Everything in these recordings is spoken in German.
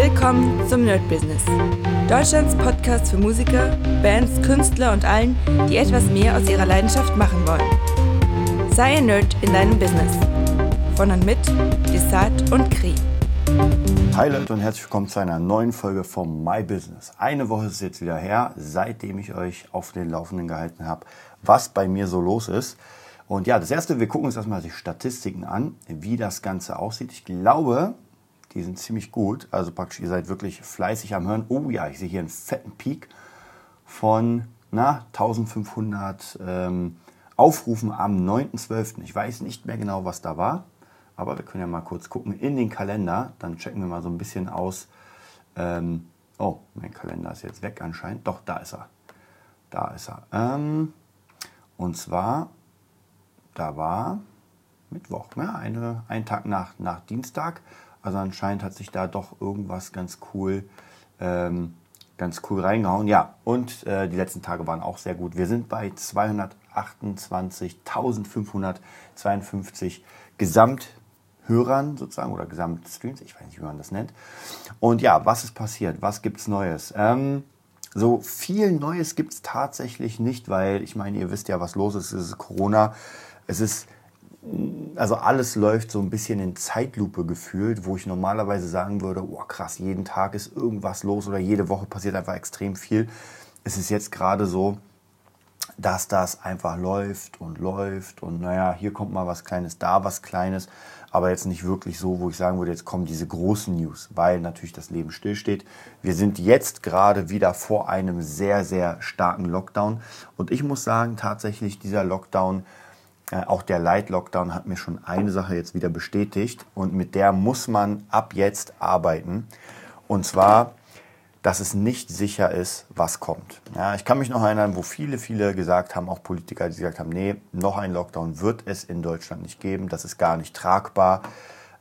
Willkommen zum Nerd Business. Deutschlands Podcast für Musiker, Bands, Künstler und allen, die etwas mehr aus ihrer Leidenschaft machen wollen. Sei ein Nerd in deinem Business. Von und mit Desart und Kri. Hi Leute und herzlich willkommen zu einer neuen Folge von My Business. Eine Woche ist jetzt wieder her, seitdem ich euch auf den Laufenden gehalten habe, was bei mir so los ist. Und ja, das erste, wir gucken uns erstmal die Statistiken an, wie das Ganze aussieht. Ich glaube, die sind ziemlich gut. Also praktisch, ihr seid wirklich fleißig am Hören. Oh ja, ich sehe hier einen fetten Peak von na, 1500 ähm, Aufrufen am 9.12. Ich weiß nicht mehr genau, was da war. Aber wir können ja mal kurz gucken in den Kalender. Dann checken wir mal so ein bisschen aus. Ähm, oh, mein Kalender ist jetzt weg anscheinend. Doch, da ist er. Da ist er. Ähm, und zwar, da war Mittwoch, ne? Eine, ein Tag nach, nach Dienstag. Also anscheinend hat sich da doch irgendwas ganz cool, ähm, ganz cool reingehauen. Ja, und äh, die letzten Tage waren auch sehr gut. Wir sind bei 228.552 Gesamthörern sozusagen oder Gesamtstreams. Ich weiß nicht, wie man das nennt. Und ja, was ist passiert? Was gibt es Neues? Ähm, so viel Neues gibt es tatsächlich nicht, weil ich meine, ihr wisst ja, was los ist. Es ist Corona. Es ist also alles läuft so ein bisschen in Zeitlupe gefühlt, wo ich normalerweise sagen würde, oh krass, jeden Tag ist irgendwas los oder jede Woche passiert einfach extrem viel. Es ist jetzt gerade so, dass das einfach läuft und läuft und naja, hier kommt mal was Kleines, da was Kleines, aber jetzt nicht wirklich so, wo ich sagen würde, jetzt kommen diese großen News, weil natürlich das Leben stillsteht. Wir sind jetzt gerade wieder vor einem sehr, sehr starken Lockdown und ich muss sagen, tatsächlich dieser Lockdown, äh, auch der Light-Lockdown hat mir schon eine Sache jetzt wieder bestätigt und mit der muss man ab jetzt arbeiten. Und zwar, dass es nicht sicher ist, was kommt. Ja, ich kann mich noch erinnern, wo viele, viele gesagt haben, auch Politiker, die gesagt haben, nee, noch ein Lockdown wird es in Deutschland nicht geben, das ist gar nicht tragbar,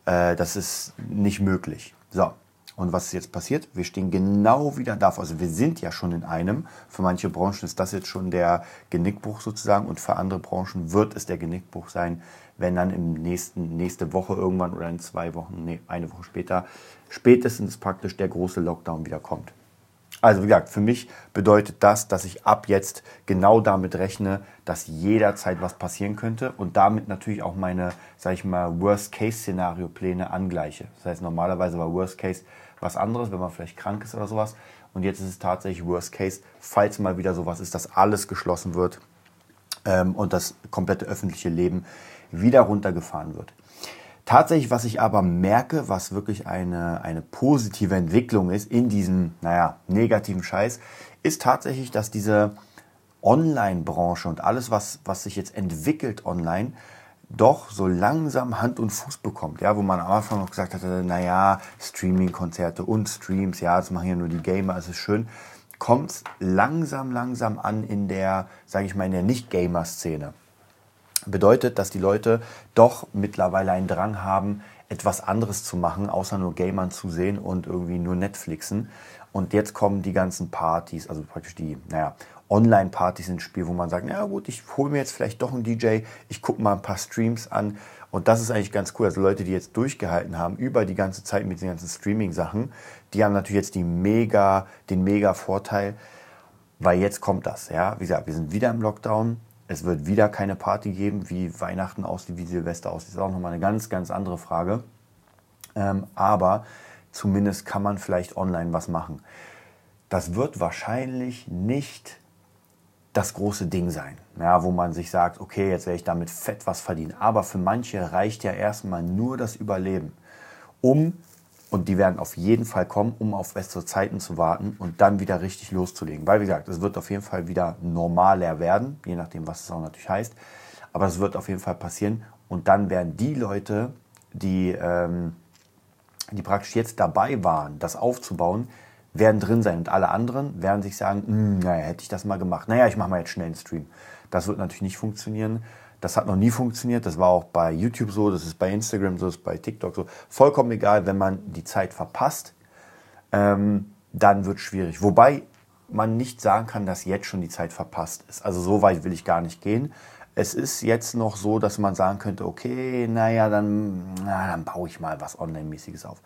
äh, das ist nicht möglich. So, und was ist jetzt passiert? Wir stehen genau wieder davor. Also wir sind ja schon in einem. Für manche Branchen ist das jetzt schon der Genickbruch sozusagen und für andere Branchen wird es der Genickbruch sein, wenn dann im nächsten, nächste Woche irgendwann oder in zwei Wochen, nee, eine Woche später, spätestens praktisch der große Lockdown wieder kommt. Also wie gesagt, für mich bedeutet das, dass ich ab jetzt genau damit rechne, dass jederzeit was passieren könnte und damit natürlich auch meine, sag ich mal, Worst-Case-Szenario-Pläne angleiche. Das heißt, normalerweise war Worst-Case was anderes, wenn man vielleicht krank ist oder sowas. Und jetzt ist es tatsächlich Worst Case, falls mal wieder sowas ist, dass alles geschlossen wird ähm, und das komplette öffentliche Leben wieder runtergefahren wird. Tatsächlich, was ich aber merke, was wirklich eine, eine positive Entwicklung ist in diesem, naja, negativen Scheiß, ist tatsächlich, dass diese Online-Branche und alles, was, was sich jetzt entwickelt online, doch so langsam Hand und Fuß bekommt. Ja, wo man am Anfang noch gesagt hatte, naja, Streaming-Konzerte und Streams, ja, das machen ja nur die Gamer, es ist schön. Kommt langsam, langsam an in der, sage ich mal, in der Nicht-Gamer-Szene. Bedeutet, dass die Leute doch mittlerweile einen Drang haben, etwas anderes zu machen, außer nur Gamern zu sehen und irgendwie nur Netflixen. Und jetzt kommen die ganzen Partys, also praktisch die, naja, Online-Partys ins Spiel, wo man sagt, na gut, ich hole mir jetzt vielleicht doch einen DJ, ich gucke mal ein paar Streams an. Und das ist eigentlich ganz cool. Also Leute, die jetzt durchgehalten haben über die ganze Zeit mit den ganzen Streaming-Sachen, die haben natürlich jetzt die mega, den mega Vorteil, weil jetzt kommt das. Ja, wie gesagt, wir sind wieder im Lockdown. Es wird wieder keine Party geben, wie Weihnachten aussieht, wie Silvester aussieht. Das ist auch nochmal eine ganz, ganz andere Frage. Ähm, aber zumindest kann man vielleicht online was machen. Das wird wahrscheinlich nicht das große Ding sein, ja, wo man sich sagt, okay, jetzt werde ich damit fett was verdienen. Aber für manche reicht ja erstmal nur das Überleben, um, und die werden auf jeden Fall kommen, um auf bessere Zeiten zu warten und dann wieder richtig loszulegen. Weil, wie gesagt, es wird auf jeden Fall wieder normaler werden, je nachdem, was es auch natürlich heißt. Aber es wird auf jeden Fall passieren. Und dann werden die Leute, die, ähm, die praktisch jetzt dabei waren, das aufzubauen, werden drin sein und alle anderen werden sich sagen, hm, naja, hätte ich das mal gemacht. Naja, ich mache mal jetzt schnell einen Stream. Das wird natürlich nicht funktionieren. Das hat noch nie funktioniert. Das war auch bei YouTube so, das ist bei Instagram so, das ist bei TikTok so. Vollkommen egal, wenn man die Zeit verpasst, ähm, dann wird es schwierig. Wobei man nicht sagen kann, dass jetzt schon die Zeit verpasst ist. Also so weit will ich gar nicht gehen. Es ist jetzt noch so, dass man sagen könnte, okay, naja, dann, na, dann baue ich mal was Online-mäßiges auf.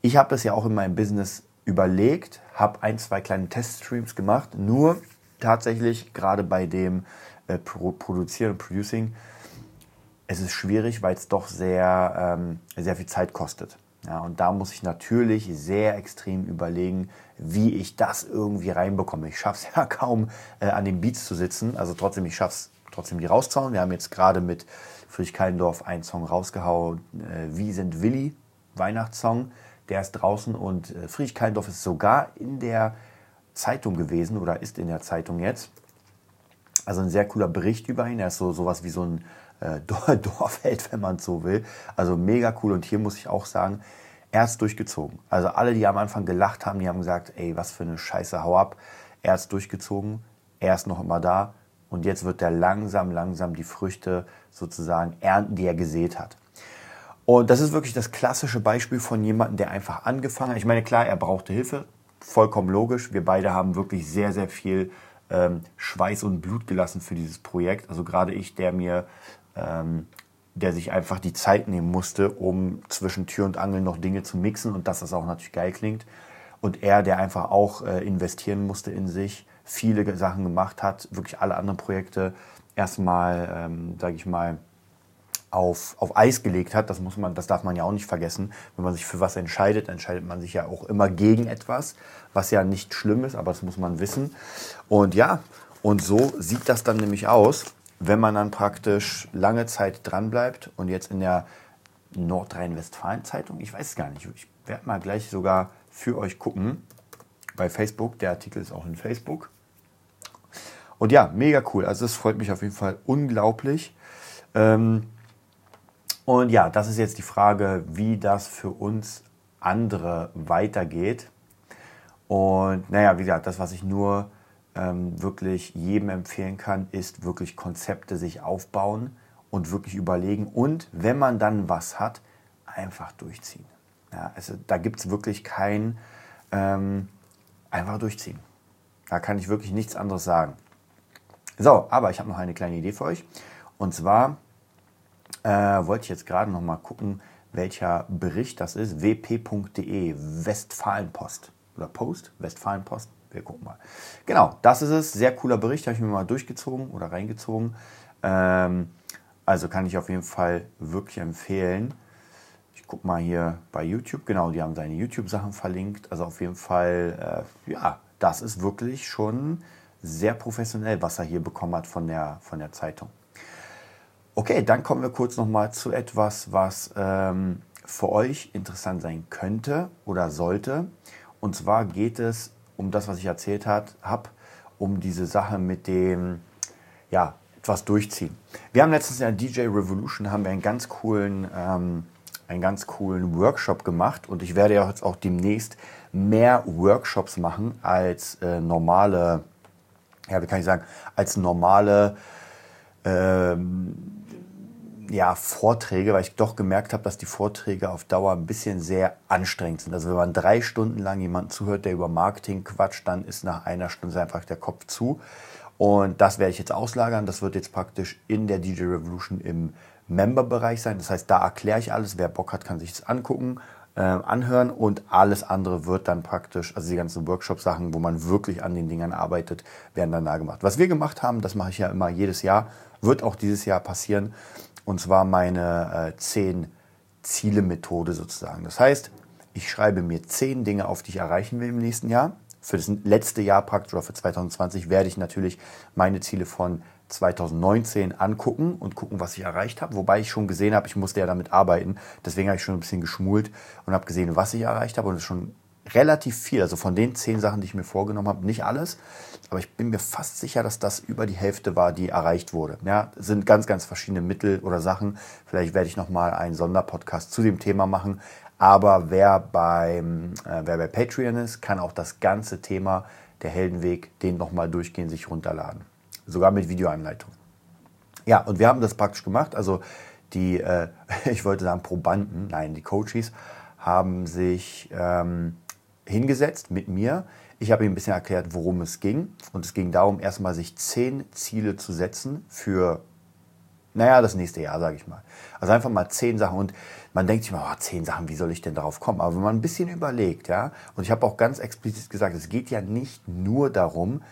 Ich habe das ja auch in meinem Business überlegt, habe ein, zwei kleine Teststreams gemacht, nur tatsächlich gerade bei dem äh, Pro Produzieren und Producing, es ist schwierig, weil es doch sehr, ähm, sehr viel Zeit kostet. Ja, und da muss ich natürlich sehr extrem überlegen, wie ich das irgendwie reinbekomme. Ich schaffe es ja kaum, äh, an den Beats zu sitzen. Also trotzdem, ich schaffe es trotzdem, die rauszuhauen. Wir haben jetzt gerade mit Friedrich Kallendorf einen Song rausgehauen, äh, Wie sind Willi, Weihnachtssong. Der ist draußen und äh, Friedrich Kallendorf ist sogar in der Zeitung gewesen oder ist in der Zeitung jetzt. Also ein sehr cooler Bericht über ihn. Er ist so sowas wie so ein äh, Dorfheld, wenn man so will. Also mega cool. Und hier muss ich auch sagen, er ist durchgezogen. Also alle, die am Anfang gelacht haben, die haben gesagt, ey, was für eine Scheiße, hau ab. Er ist durchgezogen, er ist noch immer da. Und jetzt wird er langsam, langsam die Früchte sozusagen ernten, die er gesät hat. Und das ist wirklich das klassische Beispiel von jemandem, der einfach angefangen hat. Ich meine, klar, er brauchte Hilfe, vollkommen logisch. Wir beide haben wirklich sehr, sehr viel ähm, Schweiß und Blut gelassen für dieses Projekt. Also gerade ich, der mir, ähm, der sich einfach die Zeit nehmen musste, um zwischen Tür und Angel noch Dinge zu mixen und dass das auch natürlich geil klingt. Und er, der einfach auch äh, investieren musste in sich, viele Sachen gemacht hat, wirklich alle anderen Projekte erstmal, ähm, sage ich mal, auf, auf Eis gelegt hat. Das muss man, das darf man ja auch nicht vergessen. Wenn man sich für was entscheidet, entscheidet man sich ja auch immer gegen etwas, was ja nicht schlimm ist, aber das muss man wissen. Und ja, und so sieht das dann nämlich aus, wenn man dann praktisch lange Zeit dran bleibt und jetzt in der Nordrhein-Westfalen-Zeitung, ich weiß es gar nicht, ich werde mal gleich sogar für euch gucken bei Facebook. Der Artikel ist auch in Facebook. Und ja, mega cool. Also es freut mich auf jeden Fall unglaublich. Ähm, und ja, das ist jetzt die Frage, wie das für uns andere weitergeht. Und naja, wie gesagt, das, was ich nur ähm, wirklich jedem empfehlen kann, ist wirklich Konzepte sich aufbauen und wirklich überlegen. Und wenn man dann was hat, einfach durchziehen. Ja, also, da gibt es wirklich kein ähm, einfach durchziehen. Da kann ich wirklich nichts anderes sagen. So, aber ich habe noch eine kleine Idee für euch. Und zwar äh, wollte ich jetzt gerade noch mal gucken, welcher Bericht das ist. wp.de, Westfalenpost. Oder Post, Westfalenpost. Wir gucken mal. Genau, das ist es. Sehr cooler Bericht, habe ich mir mal durchgezogen oder reingezogen. Ähm, also kann ich auf jeden Fall wirklich empfehlen. Ich gucke mal hier bei YouTube. Genau, die haben seine YouTube-Sachen verlinkt. Also auf jeden Fall, äh, ja, das ist wirklich schon sehr professionell, was er hier bekommen hat von der, von der Zeitung. Okay, dann kommen wir kurz nochmal zu etwas, was ähm, für euch interessant sein könnte oder sollte. Und zwar geht es um das, was ich erzählt habe, um diese Sache mit dem, ja, etwas durchziehen. Wir haben letztens in der DJ Revolution haben wir einen ganz coolen, ähm, einen ganz coolen Workshop gemacht und ich werde ja jetzt auch demnächst mehr Workshops machen als äh, normale ja, wie kann ich sagen, als normale ähm, ja, Vorträge, weil ich doch gemerkt habe, dass die Vorträge auf Dauer ein bisschen sehr anstrengend sind. Also wenn man drei Stunden lang jemanden zuhört, der über Marketing quatscht, dann ist nach einer Stunde einfach der Kopf zu. Und das werde ich jetzt auslagern. Das wird jetzt praktisch in der DJ Revolution im Member-Bereich sein. Das heißt, da erkläre ich alles. Wer Bock hat, kann sich das angucken äh, anhören und alles andere wird dann praktisch, also die ganzen Workshop-Sachen, wo man wirklich an den Dingern arbeitet, werden dann da gemacht. Was wir gemacht haben, das mache ich ja immer jedes Jahr, wird auch dieses Jahr passieren und zwar meine äh, 10 Ziele-Methode sozusagen. Das heißt, ich schreibe mir 10 Dinge auf, die ich erreichen will im nächsten Jahr. Für das letzte Jahr praktisch oder für 2020 werde ich natürlich meine Ziele von 2019 angucken und gucken, was ich erreicht habe. Wobei ich schon gesehen habe, ich musste ja damit arbeiten. Deswegen habe ich schon ein bisschen geschmult und habe gesehen, was ich erreicht habe. Und schon relativ viel. Also von den zehn Sachen, die ich mir vorgenommen habe, nicht alles. Aber ich bin mir fast sicher, dass das über die Hälfte war, die erreicht wurde. Ja, sind ganz, ganz verschiedene Mittel oder Sachen. Vielleicht werde ich nochmal einen Sonderpodcast zu dem Thema machen. Aber wer, beim, äh, wer bei Patreon ist, kann auch das ganze Thema der Heldenweg, den nochmal durchgehen, sich runterladen sogar mit Videoanleitung. Ja, und wir haben das praktisch gemacht. Also die, äh, ich wollte sagen Probanden, nein, die Coaches haben sich ähm, hingesetzt mit mir. Ich habe ihnen ein bisschen erklärt, worum es ging. Und es ging darum, erstmal sich zehn Ziele zu setzen für, naja, das nächste Jahr, sage ich mal. Also einfach mal zehn Sachen. Und man denkt sich mal, oh, zehn Sachen, wie soll ich denn darauf kommen? Aber wenn man ein bisschen überlegt, ja, und ich habe auch ganz explizit gesagt, es geht ja nicht nur darum,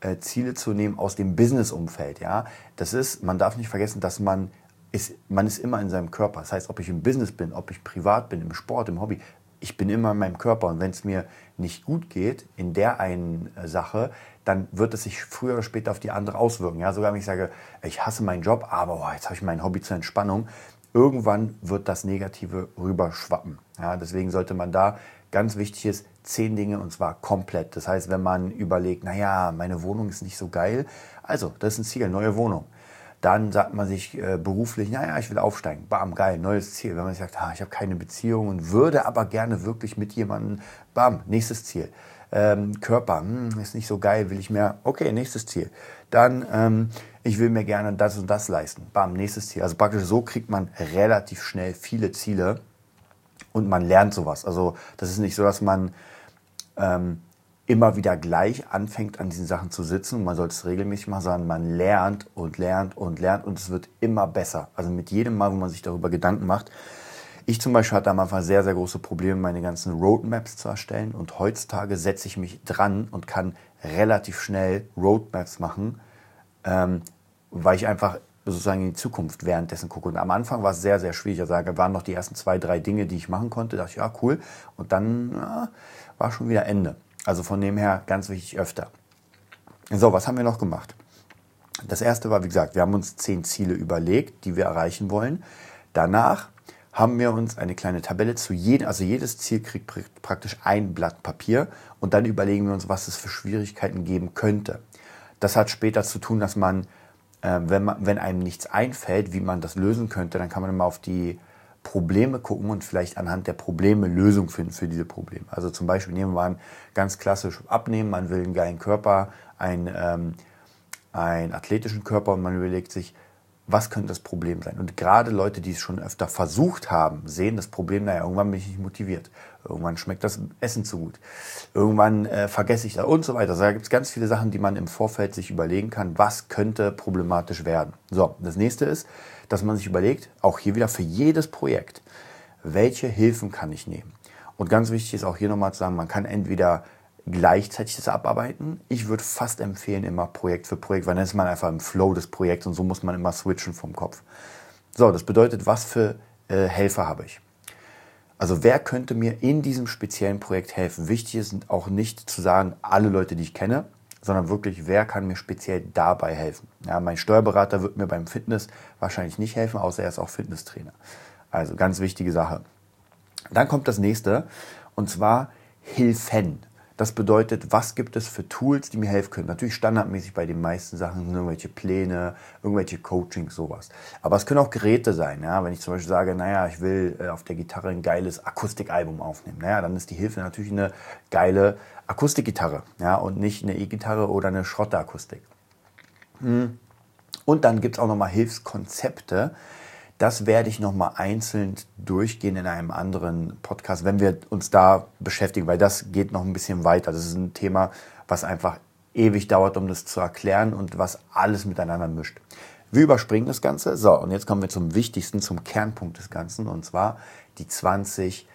äh, Ziele zu nehmen aus dem Business-Umfeld, ja. Das ist, man darf nicht vergessen, dass man ist, man ist immer in seinem Körper. Das heißt, ob ich im Business bin, ob ich privat bin, im Sport, im Hobby, ich bin immer in meinem Körper. Und wenn es mir nicht gut geht in der einen äh, Sache, dann wird es sich früher oder später auf die andere auswirken. Ja, sogar wenn ich sage, ich hasse meinen Job, aber oh, jetzt habe ich mein Hobby zur Entspannung. Irgendwann wird das Negative rüberschwappen. Ja, deswegen sollte man da ganz wichtig ist, zehn Dinge und zwar komplett. Das heißt, wenn man überlegt, naja, meine Wohnung ist nicht so geil, also das ist ein Ziel, neue Wohnung. Dann sagt man sich äh, beruflich, naja, ich will aufsteigen. Bam, geil, neues Ziel. Wenn man sagt, ah, ich habe keine Beziehung und würde aber gerne wirklich mit jemandem, bam, nächstes Ziel. Ähm, Körper, hm, ist nicht so geil, will ich mehr, okay, nächstes Ziel. Dann, ähm, ich will mir gerne das und das leisten. Bam, nächstes Ziel. Also praktisch so kriegt man relativ schnell viele Ziele und man lernt sowas. Also das ist nicht so, dass man ähm, immer wieder gleich anfängt, an diesen Sachen zu sitzen und man sollte es regelmäßig machen, sondern man lernt und lernt und lernt und es wird immer besser. Also mit jedem Mal, wo man sich darüber Gedanken macht. Ich zum Beispiel hatte am Anfang sehr, sehr große Probleme, meine ganzen Roadmaps zu erstellen und heutzutage setze ich mich dran und kann relativ schnell Roadmaps machen, ähm, weil ich einfach sozusagen in die Zukunft währenddessen gucke. Und am Anfang war es sehr, sehr schwierig. Also da waren noch die ersten zwei, drei Dinge, die ich machen konnte. Da dachte ich, ja, cool. Und dann ja, war schon wieder Ende. Also von dem her ganz wichtig öfter. So, was haben wir noch gemacht? Das erste war, wie gesagt, wir haben uns zehn Ziele überlegt, die wir erreichen wollen. Danach haben wir uns eine kleine Tabelle zu jedem, also jedes Ziel kriegt praktisch ein Blatt Papier und dann überlegen wir uns, was es für Schwierigkeiten geben könnte. Das hat später zu tun, dass man, äh, wenn, man, wenn einem nichts einfällt, wie man das lösen könnte, dann kann man immer auf die Probleme gucken und vielleicht anhand der Probleme Lösungen finden für diese Probleme. Also zum Beispiel nehmen wir an, ganz klassisch abnehmen, man will einen geilen Körper, einen, ähm, einen athletischen Körper und man überlegt sich, was könnte das Problem sein? Und gerade Leute, die es schon öfter versucht haben, sehen das Problem, naja, irgendwann bin ich nicht motiviert. Irgendwann schmeckt das Essen zu gut. Irgendwann äh, vergesse ich das und so weiter. Also da gibt es ganz viele Sachen, die man im Vorfeld sich überlegen kann, was könnte problematisch werden. So, das nächste ist, dass man sich überlegt, auch hier wieder für jedes Projekt, welche Hilfen kann ich nehmen? Und ganz wichtig ist auch hier nochmal zu sagen, man kann entweder gleichzeitig das abarbeiten. Ich würde fast empfehlen, immer Projekt für Projekt, weil dann ist man einfach im Flow des Projekts und so muss man immer switchen vom Kopf. So, das bedeutet, was für äh, Helfer habe ich? Also wer könnte mir in diesem speziellen Projekt helfen? Wichtig ist auch nicht zu sagen, alle Leute, die ich kenne, sondern wirklich, wer kann mir speziell dabei helfen. Ja, mein Steuerberater wird mir beim Fitness wahrscheinlich nicht helfen, außer er ist auch Fitnesstrainer. Also ganz wichtige Sache. Dann kommt das nächste, und zwar Hilfen. Das bedeutet, was gibt es für Tools, die mir helfen können? Natürlich standardmäßig bei den meisten Sachen sind irgendwelche Pläne, irgendwelche Coachings, sowas. Aber es können auch Geräte sein. Ja? Wenn ich zum Beispiel sage, naja, ich will äh, auf der Gitarre ein geiles Akustikalbum aufnehmen, naja, dann ist die Hilfe natürlich eine geile Akustikgitarre ja? und nicht eine E-Gitarre oder eine Schrotterakustik. Hm. Und dann gibt es auch nochmal Hilfskonzepte, das werde ich nochmal einzeln durchgehen in einem anderen Podcast, wenn wir uns da beschäftigen, weil das geht noch ein bisschen weiter. Das ist ein Thema, was einfach ewig dauert, um das zu erklären und was alles miteinander mischt. Wir überspringen das Ganze. So, und jetzt kommen wir zum wichtigsten, zum Kernpunkt des Ganzen, und zwar die 20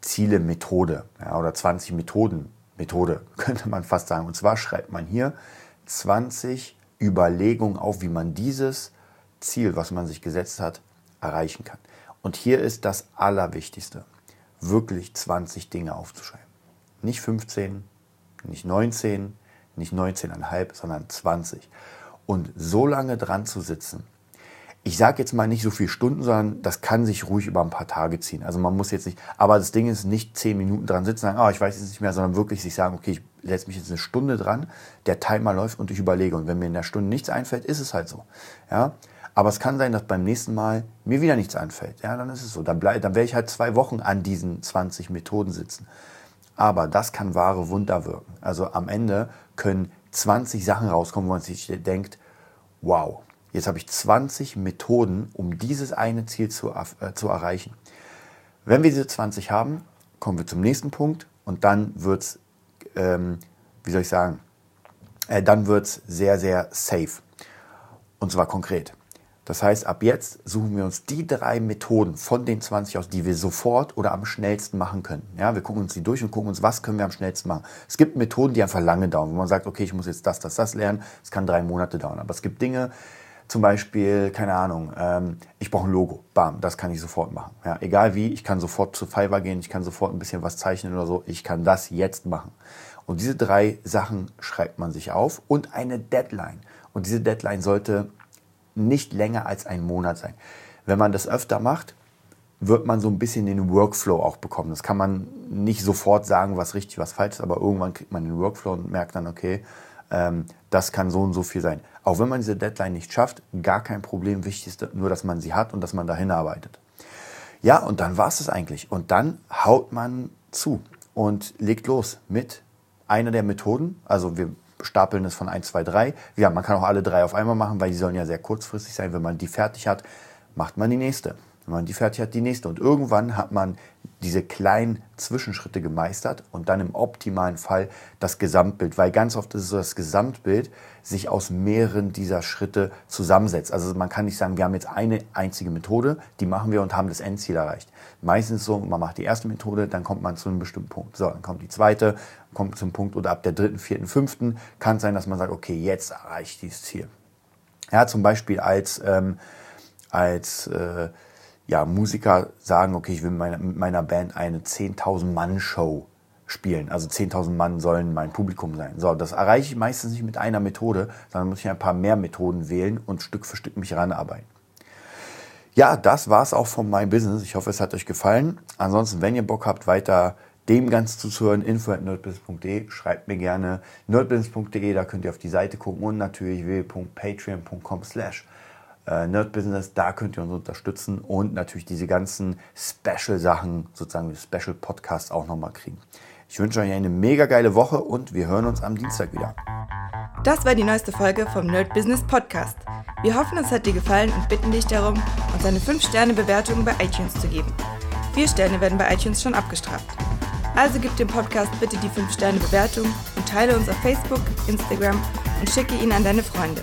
Ziele Methode ja, oder 20 Methoden Methode, könnte man fast sagen. Und zwar schreibt man hier 20 Überlegungen auf, wie man dieses Ziel, was man sich gesetzt hat, erreichen kann. Und hier ist das Allerwichtigste, wirklich 20 Dinge aufzuschreiben. Nicht 15, nicht 19, nicht 19,5, sondern 20. Und so lange dran zu sitzen, ich sage jetzt mal nicht so viele Stunden, sondern das kann sich ruhig über ein paar Tage ziehen. Also man muss jetzt nicht, aber das Ding ist nicht zehn Minuten dran sitzen, sagen, oh, ich weiß jetzt nicht mehr, sondern wirklich sich sagen, okay, ich setze mich jetzt eine Stunde dran, der Timer läuft und ich überlege. Und wenn mir in der Stunde nichts einfällt, ist es halt so. Ja, aber es kann sein, dass beim nächsten Mal mir wieder nichts einfällt. Ja, dann ist es so. Dann, bleib, dann werde ich halt zwei Wochen an diesen 20 Methoden sitzen. Aber das kann wahre Wunder wirken. Also am Ende können 20 Sachen rauskommen, wo man sich denkt, wow, jetzt habe ich 20 Methoden, um dieses eine Ziel zu, äh, zu erreichen. Wenn wir diese 20 haben, kommen wir zum nächsten Punkt und dann wird es, ähm, wie soll ich sagen, äh, dann wird es sehr, sehr safe. Und zwar konkret. Das heißt, ab jetzt suchen wir uns die drei Methoden von den 20 aus, die wir sofort oder am schnellsten machen können. Ja, wir gucken uns die durch und gucken uns, was können wir am schnellsten machen. Es gibt Methoden, die einfach lange dauern, wo man sagt, okay, ich muss jetzt das, das, das lernen. Es kann drei Monate dauern. Aber es gibt Dinge, zum Beispiel, keine Ahnung, ähm, ich brauche ein Logo. Bam, das kann ich sofort machen. Ja, egal wie, ich kann sofort zu Fiverr gehen, ich kann sofort ein bisschen was zeichnen oder so. Ich kann das jetzt machen. Und diese drei Sachen schreibt man sich auf und eine Deadline. Und diese Deadline sollte nicht länger als ein Monat sein. Wenn man das öfter macht, wird man so ein bisschen den Workflow auch bekommen. Das kann man nicht sofort sagen, was richtig, was falsch ist, aber irgendwann kriegt man den Workflow und merkt dann, okay, ähm, das kann so und so viel sein. Auch wenn man diese Deadline nicht schafft, gar kein Problem. Wichtig ist nur, dass man sie hat und dass man dahin arbeitet. Ja, und dann war es es eigentlich. Und dann haut man zu und legt los mit einer der Methoden. Also wir stapeln es von 1, 2, 3. Ja, man kann auch alle drei auf einmal machen, weil die sollen ja sehr kurzfristig sein. Wenn man die fertig hat, macht man die nächste. Wenn man die fertig hat, die nächste. Und irgendwann hat man diese kleinen Zwischenschritte gemeistert und dann im optimalen Fall das Gesamtbild. Weil ganz oft ist es so, das Gesamtbild sich aus mehreren dieser Schritte zusammensetzt. Also man kann nicht sagen, wir haben jetzt eine einzige Methode, die machen wir und haben das Endziel erreicht. Meistens so, man macht die erste Methode, dann kommt man zu einem bestimmten Punkt. So, dann kommt die zweite, kommt zum Punkt oder ab der dritten, vierten, fünften kann es sein, dass man sagt, okay, jetzt erreiche ich dieses Ziel. Ja, zum Beispiel als, ähm, als äh, ja, Musiker sagen, okay, ich will mit meiner, mit meiner Band eine 10.000 Mann Show spielen. Also 10.000 Mann sollen mein Publikum sein. So, das erreiche ich meistens nicht mit einer Methode, sondern muss ich ein paar mehr Methoden wählen und Stück für Stück mich ranarbeiten. Ja, das war's auch von meinem Business. Ich hoffe, es hat euch gefallen. Ansonsten, wenn ihr Bock habt, weiter dem Ganzen zuzuhören, info at nerdbusiness.de, schreibt mir gerne nerdbusiness.de, da könnt ihr auf die Seite gucken und natürlich www.patreon.com slash äh, Nerd Business, da könnt ihr uns unterstützen und natürlich diese ganzen Special-Sachen, sozusagen Special Podcasts auch nochmal kriegen. Ich wünsche euch eine mega geile Woche und wir hören uns am Dienstag wieder. Das war die neueste Folge vom Nerd Business Podcast. Wir hoffen, es hat dir gefallen und bitten dich darum, uns eine 5-Sterne-Bewertung bei iTunes zu geben. Vier Sterne werden bei iTunes schon abgestraft. Also gib dem Podcast bitte die 5-Sterne-Bewertung und teile uns auf Facebook, Instagram und schicke ihn an deine Freunde.